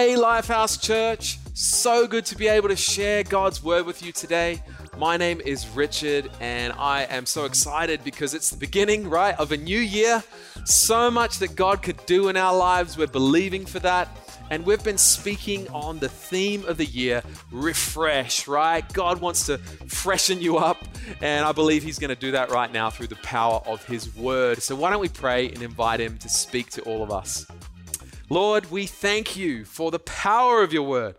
Hey, Lifehouse Church. So good to be able to share God's word with you today. My name is Richard, and I am so excited because it's the beginning, right, of a new year. So much that God could do in our lives. We're believing for that. And we've been speaking on the theme of the year, refresh, right? God wants to freshen you up, and I believe He's going to do that right now through the power of His word. So, why don't we pray and invite Him to speak to all of us? Lord, we thank you for the power of your word.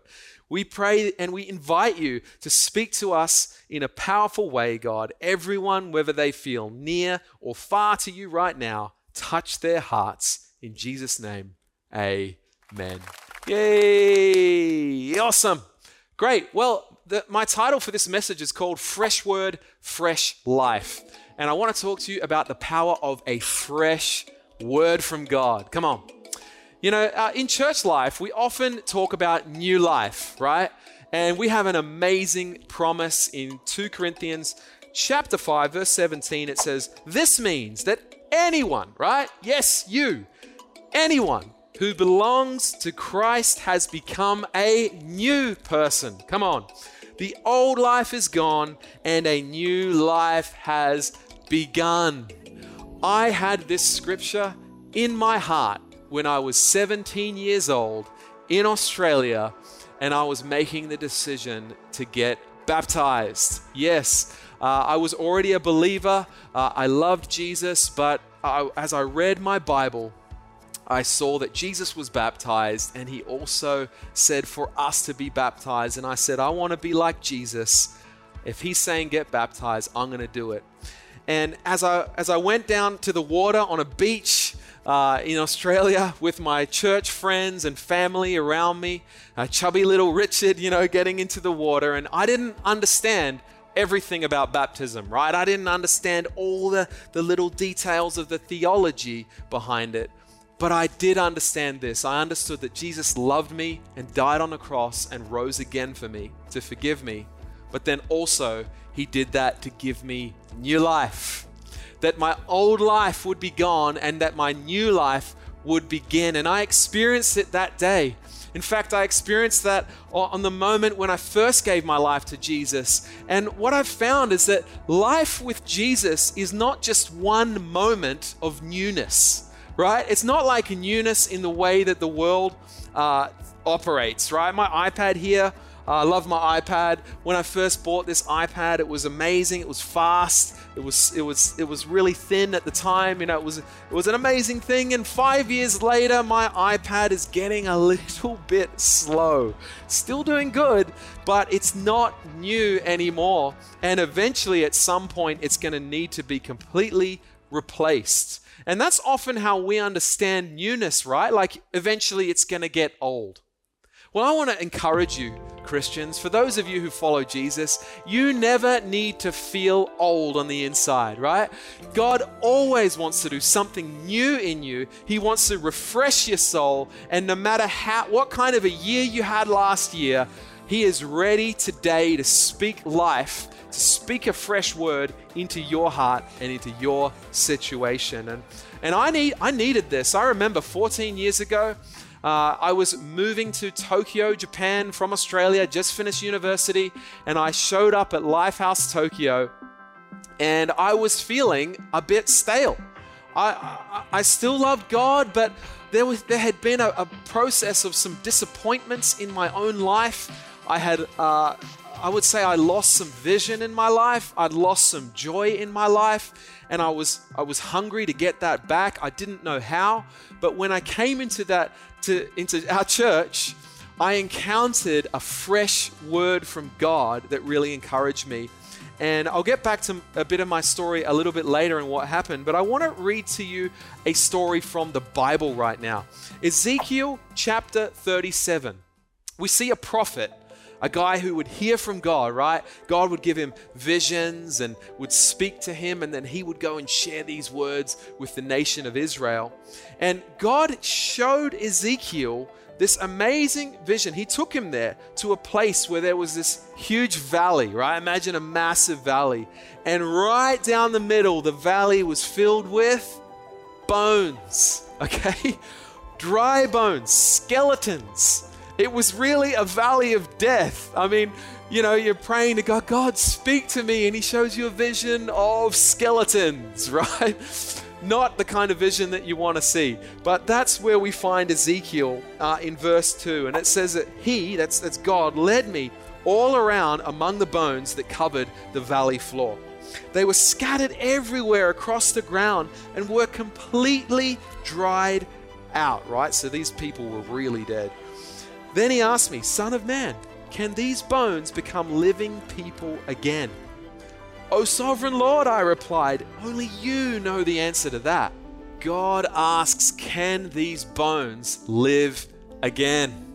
We pray and we invite you to speak to us in a powerful way, God. Everyone, whether they feel near or far to you right now, touch their hearts. In Jesus' name, amen. Yay! Awesome. Great. Well, the, my title for this message is called Fresh Word, Fresh Life. And I want to talk to you about the power of a fresh word from God. Come on. You know, uh, in church life, we often talk about new life, right? And we have an amazing promise in 2 Corinthians chapter 5 verse 17 it says, "This means that anyone, right? Yes, you. Anyone who belongs to Christ has become a new person." Come on. The old life is gone and a new life has begun. I had this scripture in my heart when I was 17 years old in Australia and I was making the decision to get baptized. Yes, uh, I was already a believer. Uh, I loved Jesus, but I, as I read my Bible, I saw that Jesus was baptized and he also said for us to be baptized. And I said, I want to be like Jesus. If he's saying get baptized, I'm going to do it. And as I, as I went down to the water on a beach, uh, in Australia with my church friends and family around me, uh, chubby little Richard, you know, getting into the water. And I didn't understand everything about baptism, right? I didn't understand all the, the little details of the theology behind it. But I did understand this. I understood that Jesus loved me and died on the cross and rose again for me to forgive me. But then also, he did that to give me new life that my old life would be gone and that my new life would begin. And I experienced it that day. In fact, I experienced that on the moment when I first gave my life to Jesus. And what I've found is that life with Jesus is not just one moment of newness, right? It's not like newness in the way that the world uh, operates, right? My iPad here, uh, I love my iPad. When I first bought this iPad, it was amazing. It was fast. It was it was it was really thin at the time. You know, it was it was an amazing thing. And five years later, my iPad is getting a little bit slow. Still doing good, but it's not new anymore. And eventually, at some point, it's going to need to be completely replaced. And that's often how we understand newness, right? Like eventually, it's going to get old. Well, I want to encourage you, Christians, for those of you who follow Jesus, you never need to feel old on the inside, right? God always wants to do something new in you. He wants to refresh your soul, and no matter how what kind of a year you had last year, he is ready today to speak life, to speak a fresh word into your heart and into your situation. And and I need I needed this. I remember 14 years ago, uh, I was moving to Tokyo, Japan from Australia, just finished university, and I showed up at Lifehouse Tokyo and I was feeling a bit stale. I, I, I still loved God, but there, was, there had been a, a, process of some disappointments in my own life. I had, uh, I would say, I lost some vision in my life. I'd lost some joy in my life, and I was, I was hungry to get that back. I didn't know how, but when I came into that to, into our church, I encountered a fresh word from God that really encouraged me. And I'll get back to a bit of my story a little bit later and what happened, but I want to read to you a story from the Bible right now. Ezekiel chapter 37. We see a prophet a guy who would hear from God, right? God would give him visions and would speak to him, and then he would go and share these words with the nation of Israel. And God showed Ezekiel this amazing vision. He took him there to a place where there was this huge valley, right? Imagine a massive valley. And right down the middle, the valley was filled with bones, okay? Dry bones, skeletons it was really a valley of death. I mean, you know, you're praying to God, God, speak to me, and He shows you a vision of skeletons, right? Not the kind of vision that you want to see. But that's where we find Ezekiel uh, in verse 2. And it says that He, that's, that's God, led me all around among the bones that covered the valley floor. They were scattered everywhere across the ground and were completely dried out, right? So these people were really dead. Then he asked me, Son of man, can these bones become living people again? O sovereign Lord, I replied, only you know the answer to that. God asks, Can these bones live again?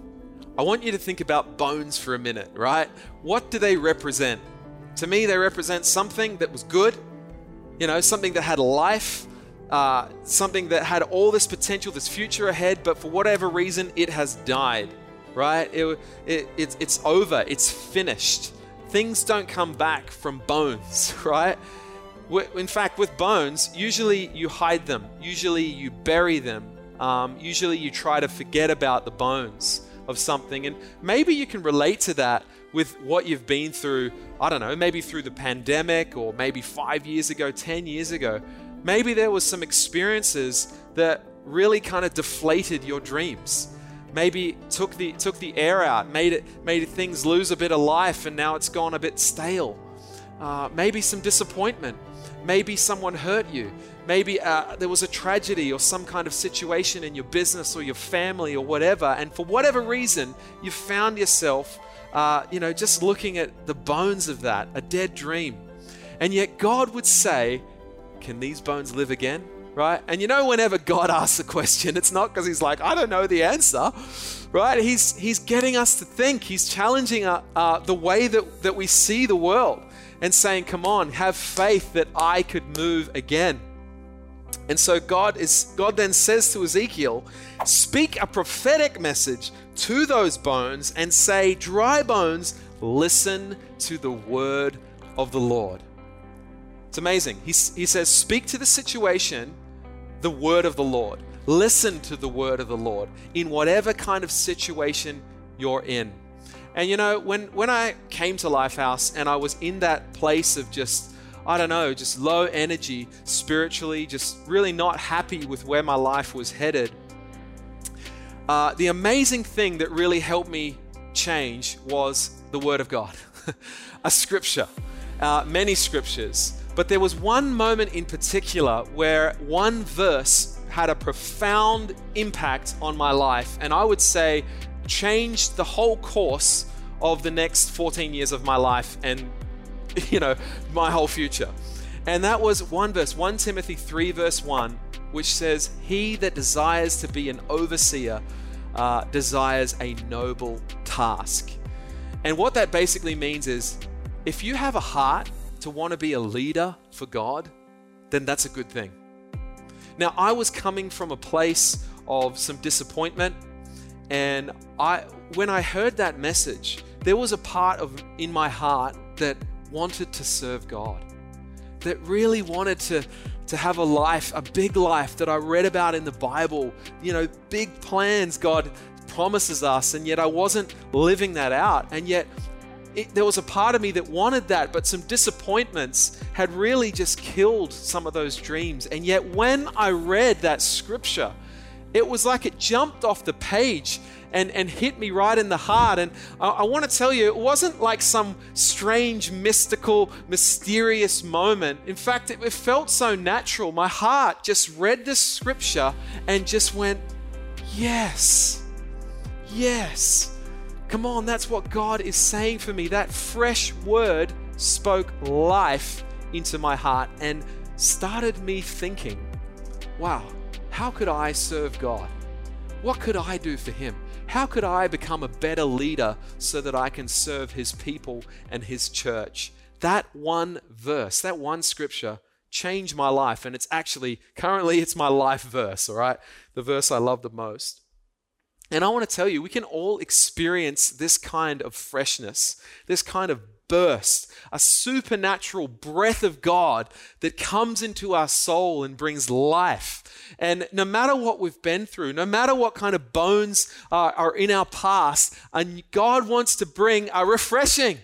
I want you to think about bones for a minute, right? What do they represent? To me, they represent something that was good, you know, something that had life, uh, something that had all this potential, this future ahead, but for whatever reason, it has died, right? It, it, it's, it's over, it's finished. Things don't come back from bones, right? In fact, with bones, usually you hide them, usually you bury them, um, usually you try to forget about the bones of something. And maybe you can relate to that with what you've been through, I don't know, maybe through the pandemic or maybe five years ago, 10 years ago. Maybe there was some experiences that really kind of deflated your dreams. Maybe took the took the air out, made it made things lose a bit of life, and now it's gone a bit stale. Uh, maybe some disappointment. Maybe someone hurt you. Maybe uh, there was a tragedy or some kind of situation in your business or your family or whatever, and for whatever reason, you found yourself, uh, you know, just looking at the bones of that, a dead dream. And yet, God would say, Can these bones live again? Right? And you know, whenever God asks a question, it's not because He's like, I don't know the answer, right? He's, he's getting us to think, He's challenging uh, uh, the way that, that we see the world and saying, Come on, have faith that I could move again. And so God is God then says to Ezekiel, speak a prophetic message to those bones and say, dry bones, listen to the word of the Lord. It's amazing. He, he says, speak to the situation the word of the Lord. Listen to the word of the Lord in whatever kind of situation you're in. And you know, when, when I came to Lifehouse and I was in that place of just I don't know, just low energy spiritually, just really not happy with where my life was headed. Uh, the amazing thing that really helped me change was the Word of God, a scripture, uh, many scriptures. But there was one moment in particular where one verse had a profound impact on my life, and I would say changed the whole course of the next 14 years of my life and you know, my whole future. And that was one verse, 1 Timothy 3, verse 1, which says, He that desires to be an overseer uh, desires a noble task. And what that basically means is if you have a heart to want to be a leader for God, then that's a good thing. Now, I was coming from a place of some disappointment, and I when I heard that message, there was a part of in my heart that wanted to serve God, that really wanted to, to have a life, a big life that I read about in the Bible, you know, big plans God promises us, and yet I wasn't living that out. And yet it, there was a part of me that wanted that, but some disappointments had really just killed some of those dreams. And yet when I read that scripture, it was like it jumped off the page and, and hit me right in the heart. And I, I want to tell you, it wasn't like some strange, mystical, mysterious moment. In fact, it, it felt so natural. My heart just read this scripture and just went, Yes, yes. Come on, that's what God is saying for me. That fresh word spoke life into my heart and started me thinking, wow, how could I serve God? What could I do for Him? How could I become a better leader so that I can serve his people and his church? That one verse, that one scripture changed my life. And it's actually, currently, it's my life verse, all right? The verse I love the most. And I want to tell you, we can all experience this kind of freshness, this kind of burst, a supernatural breath of God that comes into our soul and brings life. And no matter what we've been through, no matter what kind of bones uh, are in our past, and God wants to bring a refreshing,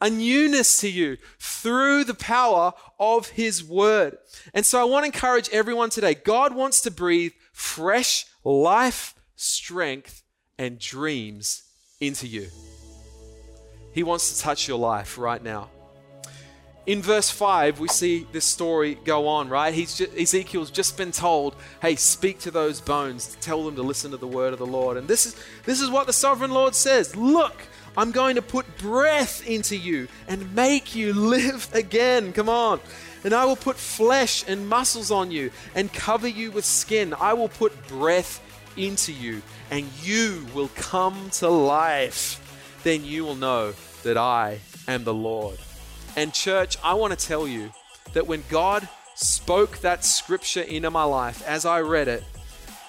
a newness to you through the power of His Word. And so I want to encourage everyone today God wants to breathe fresh life, strength, and dreams into you. He wants to touch your life right now. In verse 5, we see this story go on, right? He's just, Ezekiel's just been told, hey, speak to those bones, tell them to listen to the word of the Lord. And this is, this is what the sovereign Lord says Look, I'm going to put breath into you and make you live again. Come on. And I will put flesh and muscles on you and cover you with skin. I will put breath into you and you will come to life. Then you will know that I am the Lord. And, church, I want to tell you that when God spoke that scripture into my life as I read it,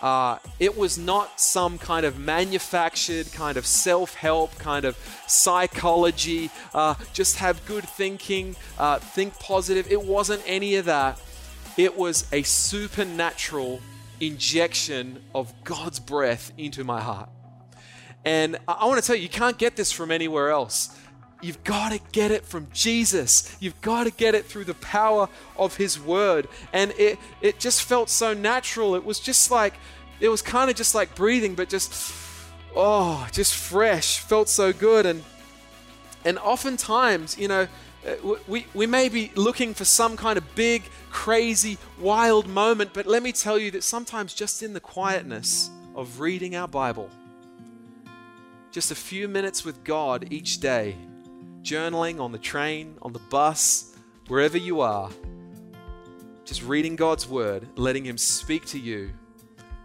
uh, it was not some kind of manufactured, kind of self help, kind of psychology, uh, just have good thinking, uh, think positive. It wasn't any of that. It was a supernatural injection of God's breath into my heart. And I, want to tell you, you can't get this from anywhere else. You've got to get it from Jesus. You've got to get it through the power of His Word. And it, it just felt so natural. It was just like, it was kind of just like breathing, but just, oh, just fresh. Felt so good. And, and oftentimes, you know, Uh, we, we may be looking for some kind of big, crazy, wild moment, but let me tell you that sometimes just in the quietness of reading our Bible, just a few minutes with God each day, journaling on the train, on the bus, wherever you are, just reading God's word, letting Him speak to you,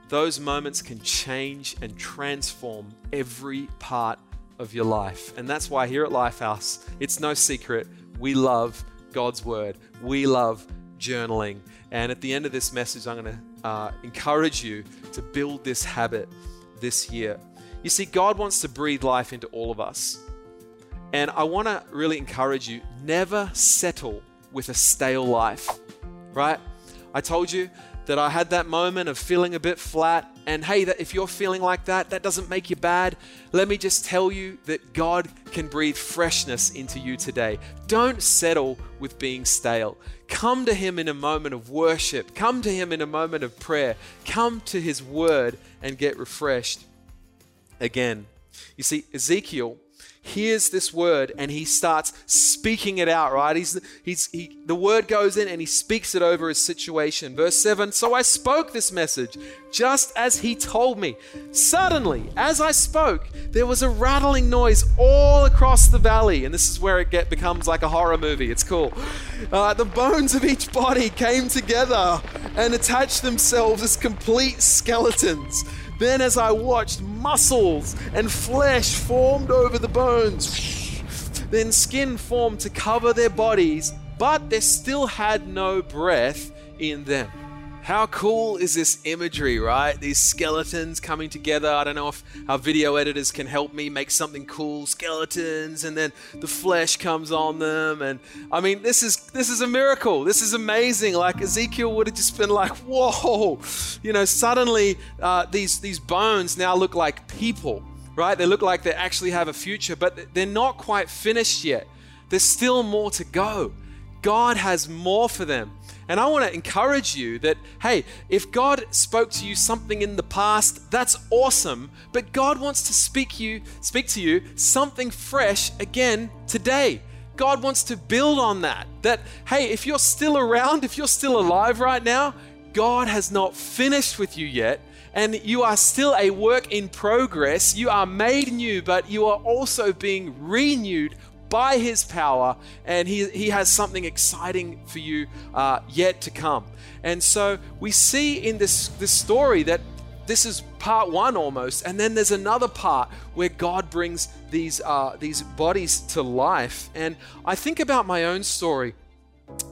those moments can change and transform every part of your life. And that's why here at Lifehouse, it's no secret, we love God's word. We love journaling. And at the end of this message, I'm going to uh, encourage you to build this habit this year. You see, God wants to breathe life into all of us. And I want to really encourage you never settle with a stale life, right? I told you that I had that moment of feeling a bit flat. And hey, that if you're feeling like that, that doesn't make you bad. Let me just tell you that God can breathe freshness into you today. Don't settle with being stale. Come to Him in a moment of worship. Come to Him in a moment of prayer. Come to His Word and get refreshed again. You see, Ezekiel hears this word and he starts speaking it out, right? He's, he's, he, the word goes in and he speaks it over his situation. Verse 7 So I spoke this message just as he told me. Suddenly, as I spoke, there was a rattling noise all across the valley. And this is where it get, becomes like a horror movie. It's cool. Uh, the bones of each body came together and attached themselves as complete skeletons. Then, as I watched, muscles and flesh formed over the bones. Then skin formed to cover their bodies, but they still had no breath in them. How cool is this imagery, right? These skeletons coming together. I don't know if our video editors can help me make something cool. Skeletons, and then the flesh comes on them, and I mean, this is this is a miracle. This is amazing. Like Ezekiel would have just been like, "Whoa!" You know, suddenly uh, these these bones now look like people, right? They look like they actually have a future, but they're not quite finished yet. There's still more to go. God has more for them. And I want to encourage you that, hey, if God spoke to you something in the past, that's awesome. But God wants to speak you, speak to you something fresh again today. God wants to build on that. That, hey, if you're still around, if you're still alive right now, God has not finished with you yet. And you are still a work in progress. You are made new, but you are also being renewed by his power, and he, he has something exciting for you uh, yet to come. And so we see in this, this story that this is part one almost, and then there's another part where God brings these, uh, these bodies to life. And I think about my own story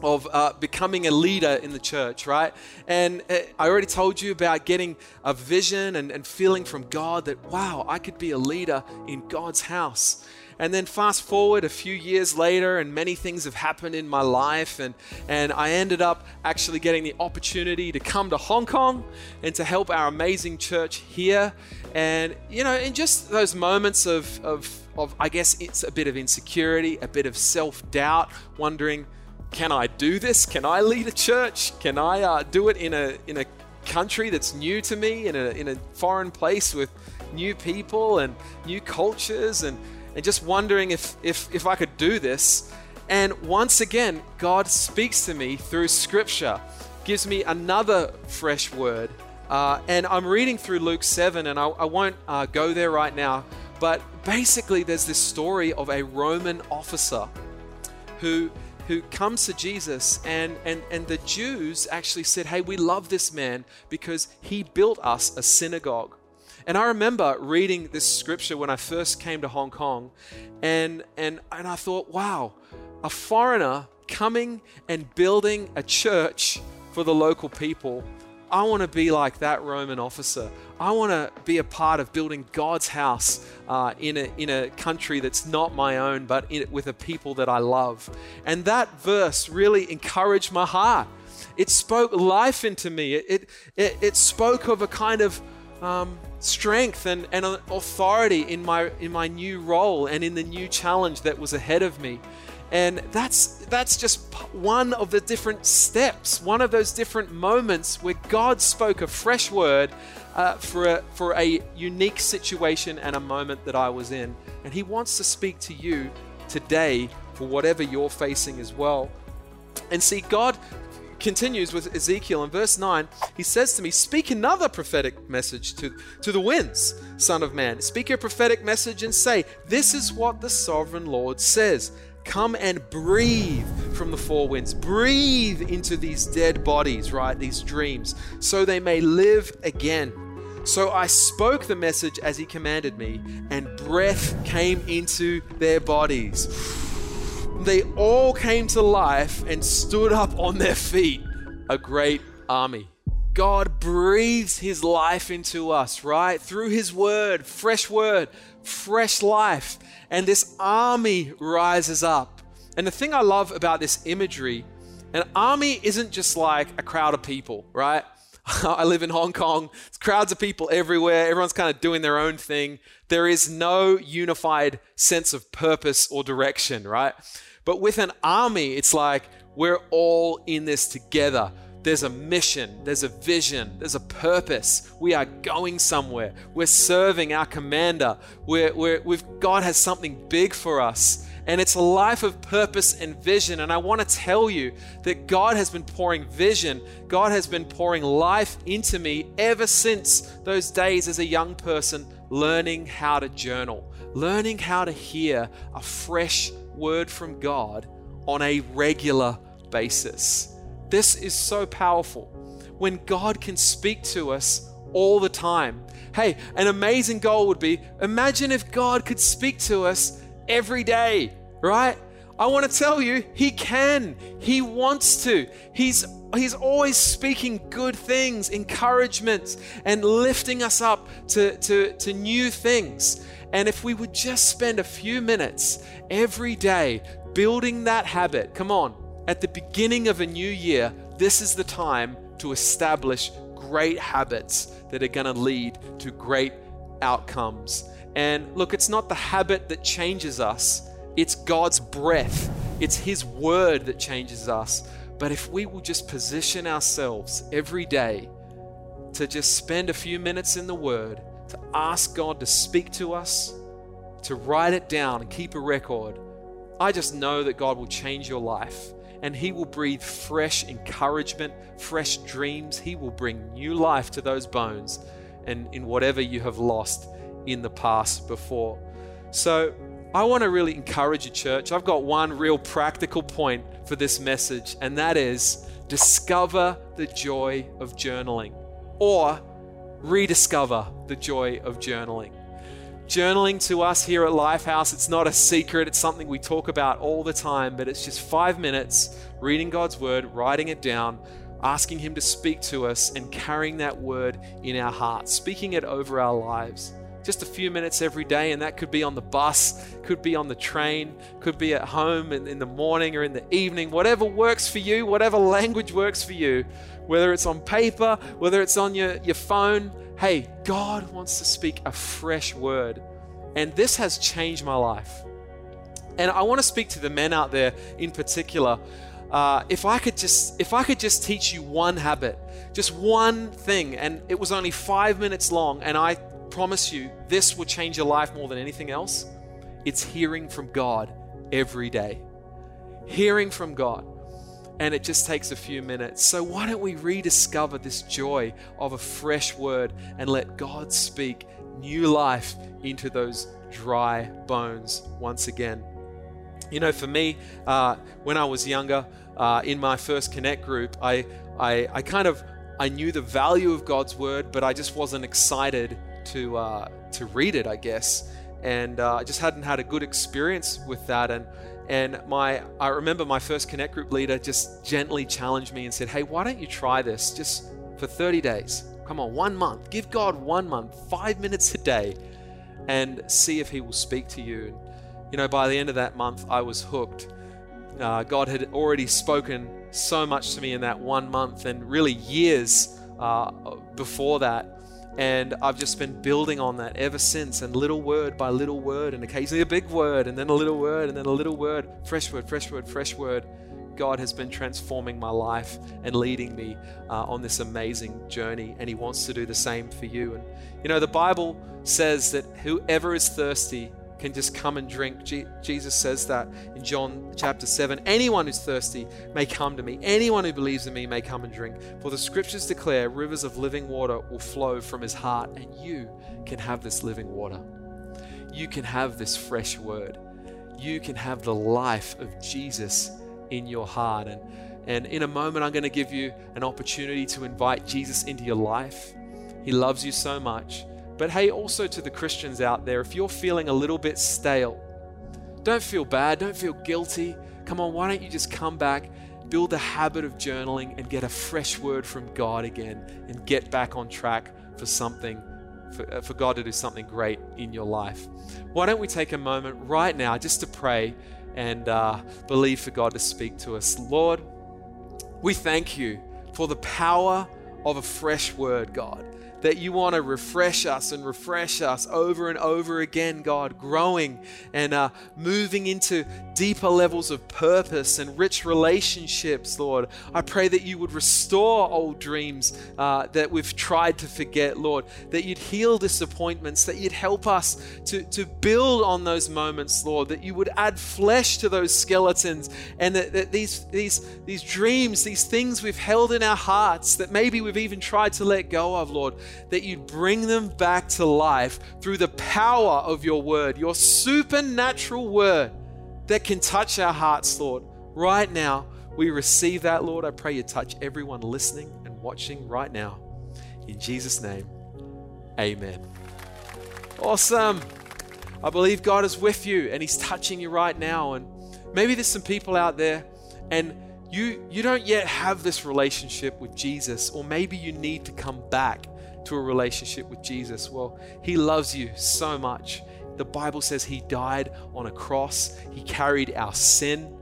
of uh, becoming a leader in the church, right? And uh, I already told you about getting a vision and, and feeling from God that, wow, I could be a leader in God's house. and then fast forward a few years later, and many things have happened in my life, and, and I ended up actually getting the opportunity to come to Hong Kong and to help our amazing church here. And, you know, in just those moments of, of, of I guess it's a bit of insecurity, a bit of self doubt, wondering, can I do this? Can I lead a church? Can I uh, do it in a, in a country that's new to me, in a, in a foreign place with new people and new cultures and, and just wondering if, if, if I could do this. And once again, God speaks to me through scripture, gives me another fresh word. Uh, and I'm reading through Luke 7, and I, I won't uh, go there right now, but basically, there's this story of a Roman officer who who comes to Jesus and, and, and the Jews actually said, Hey, we love this man because he built us a synagogue. And I remember reading this scripture when I first came to Hong Kong, and, and, and I thought, wow, a foreigner coming and building a church for the local people. I want to be like that Roman officer. I want to be a part of building God's house uh, in, a, in a country that's not my own, but in, with a people that I love. And that verse really encouraged my heart. It spoke life into me. It, it, it spoke of a kind of um, strength and, and authority in my, in my new role and in the new challenge that was ahead of me. And that's, that's just one of the different steps, one of those different moments where God spoke a fresh word uh, for, a, for a unique situation and a moment that I was in. And He wants to speak to you today for whatever you're facing as well. And see, God continues with Ezekiel in verse 9. He says to me, Speak another prophetic message to, to the winds, Son of Man. Speak a prophetic message and say, This is what the sovereign Lord says. Come and breathe from the four winds. Breathe into these dead bodies, right? These dreams, so they may live again. So I spoke the message as he commanded me, and breath came into their bodies they all came to life and stood up on their feet, a great army. God breathes his life into us, right? Through his word, fresh word, fresh life. And this army rises up. And the thing I love about this imagery, an army isn't just like a crowd of people, right? I live in Hong Kong. It's crowds of people everywhere. Everyone's kind of doing their own thing. There is no unified sense of purpose or direction, right? But with an army, it's like we're all in this together. There's a mission, there's a vision, there's a purpose. We are going somewhere. We're serving our commander. We're, we're, we've, God has something big for us. And it's a life of purpose and vision. And I want to tell you that God has been pouring vision, God has been pouring life into me ever since those days as a young person, learning how to journal, learning how to hear a fresh word from God on a regular basis. This is so powerful when God can speak to us all the time. Hey, an amazing goal would be imagine if God could speak to us every day, right? I want to tell you, He can. He wants to. He's He's always speaking good things, encouragement, and lifting us up to, to, to new things. And if we would just spend a few minutes every day building that habit, come on, at the beginning of a new year, this is the time to establish great habits that are going to lead to great outcomes. And look, it's not the habit that changes us, it's God's breath, it's His word that changes us. But if we will just position ourselves every day to just spend a few minutes in the Word, to ask God to speak to us, to write it down and keep a record, I just know that God will change your life and He will breathe fresh encouragement, fresh dreams. He will bring new life to those bones and in whatever you have lost in the past before. So, I want to really encourage you, church. I've got one real practical point for this message, and that is discover the joy of journaling or rediscover the joy of journaling. Journaling to us here at Lifehouse, it's not a secret, it's something we talk about all the time, but it's just five minutes reading God's word, writing it down, asking Him to speak to us, and carrying that word in our hearts, speaking it over our lives. Just a few minutes every day, and that could be on the bus, could be on the train, could be at home in, in the morning or in the evening, whatever works for you, whatever language works for you, whether it's on paper, whether it's on your, your phone. Hey, God wants to speak a fresh word. And this has changed my life. And I want to speak to the men out there in particular. Uh, if I could just, if I could just teach you one habit, just one thing, and it was only five minutes long, and I promise you, this will change your life more than anything else. It's hearing from God every day. Hearing from God. And it just takes a few minutes. So, why don't we rediscover this joy of a fresh word and let God speak new life into those dry bones once again? You know, for me, uh, when I was younger, uh, in my first Connect group, I, I, I kind of I knew the value of God's word, but I just wasn't excited to uh, to read it, I guess. And uh, I just hadn't had a good experience with that. And and my I remember my first Connect group leader just gently challenged me and said, "Hey, why don't you try this just for 30 days? Come on, one month. Give God one month, five minutes a day, and see if He will speak to you." And, you know, by the end of that month, I was hooked. Uh, God had already spoken so much to me in that one month and really years uh, before that. And I've just been building on that ever since, and little word by little word, and occasionally a big word, and then a little word, and then a little word, fresh word, fresh word, fresh word. God has been transforming my life and leading me uh, on this amazing journey, and He wants to do the same for you. And you know, the Bible says that whoever is thirsty, can just come and drink. Je- Jesus says that in John chapter 7. Anyone who's thirsty may come to me. Anyone who believes in me may come and drink. For the scriptures declare rivers of living water will flow from his heart, and you can have this living water. You can have this fresh word. You can have the life of Jesus in your heart. And, and in a moment, I'm going to give you an opportunity to invite Jesus into your life. He loves you so much but hey, also to the Christians out there, if you're feeling a little bit stale, don't feel bad, don't feel guilty. Come on, why don't you just come back, build a habit of journaling, and get a fresh word from God again and get back on track for something, for, uh, for God to do something great in your life? Why don't we take a moment right now just to pray and uh, believe for God to speak to us? Lord, we thank you for the power of a fresh word, God that you want to refresh us and refresh us over and over again, God, growing and uh, moving into deeper levels of purpose and rich relationships, Lord. I pray that you would restore old dreams uh, that we've tried to forget, Lord, that you'd heal disappointments, that you'd help us to, to build on those moments, Lord, that you would add flesh to those skeletons, and that, that these, these, these dreams, these things we've held in our hearts that maybe we've even tried to let go of, Lord, that you'd bring them back to life through the power of your word, your supernatural word that can touch our hearts, Lord. Right now, we receive that, Lord. I pray you touch everyone listening and watching right now. In Jesus' name, amen. Awesome. I believe God is with you and He's touching you right now. And maybe there's some people out there and you, you don't yet have this relationship with Jesus, or maybe you need to come back to a relationship with Jesus? Well, He loves you so much. The Bible says He died on a cross, He carried our sin.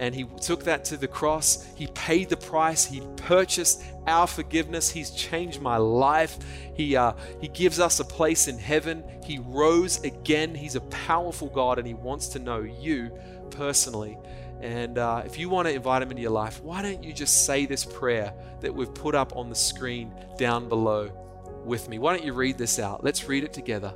And he took that to the cross. He paid the price. He purchased our forgiveness. He's changed my life. He, uh, he gives us a place in heaven. He rose again. He's a powerful God and He wants to know you personally. And uh, if you want to invite Him into your life, why don't you just say this prayer that we've put up on the screen down below? With me. Why don't you read this out? Let's read it together.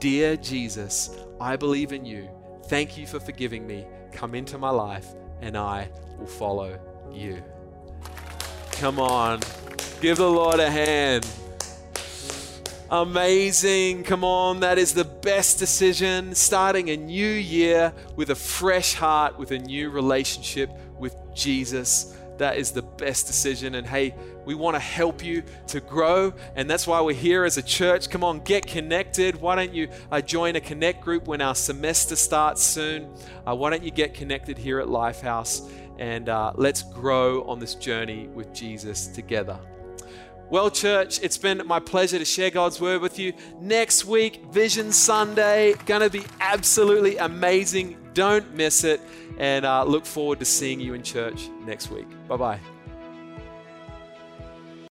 Dear Jesus, I believe in you. Thank you for forgiving me. Come into my life, and I will follow you. Come on, give the Lord a hand. Amazing. Come on, that is the best decision. Starting a new year with a fresh heart, with a new relationship with Jesus. That is the best decision. And hey, we want to help you to grow. And that's why we're here as a church. Come on, get connected. Why don't you uh, join a connect group when our semester starts soon? Uh, why don't you get connected here at Lifehouse and uh, let's grow on this journey with Jesus together. Well, church, it's been my pleasure to share God's word with you. Next week, Vision Sunday, going to be absolutely amazing. Don't miss it. And uh, look forward to seeing you in church next week. Bye bye.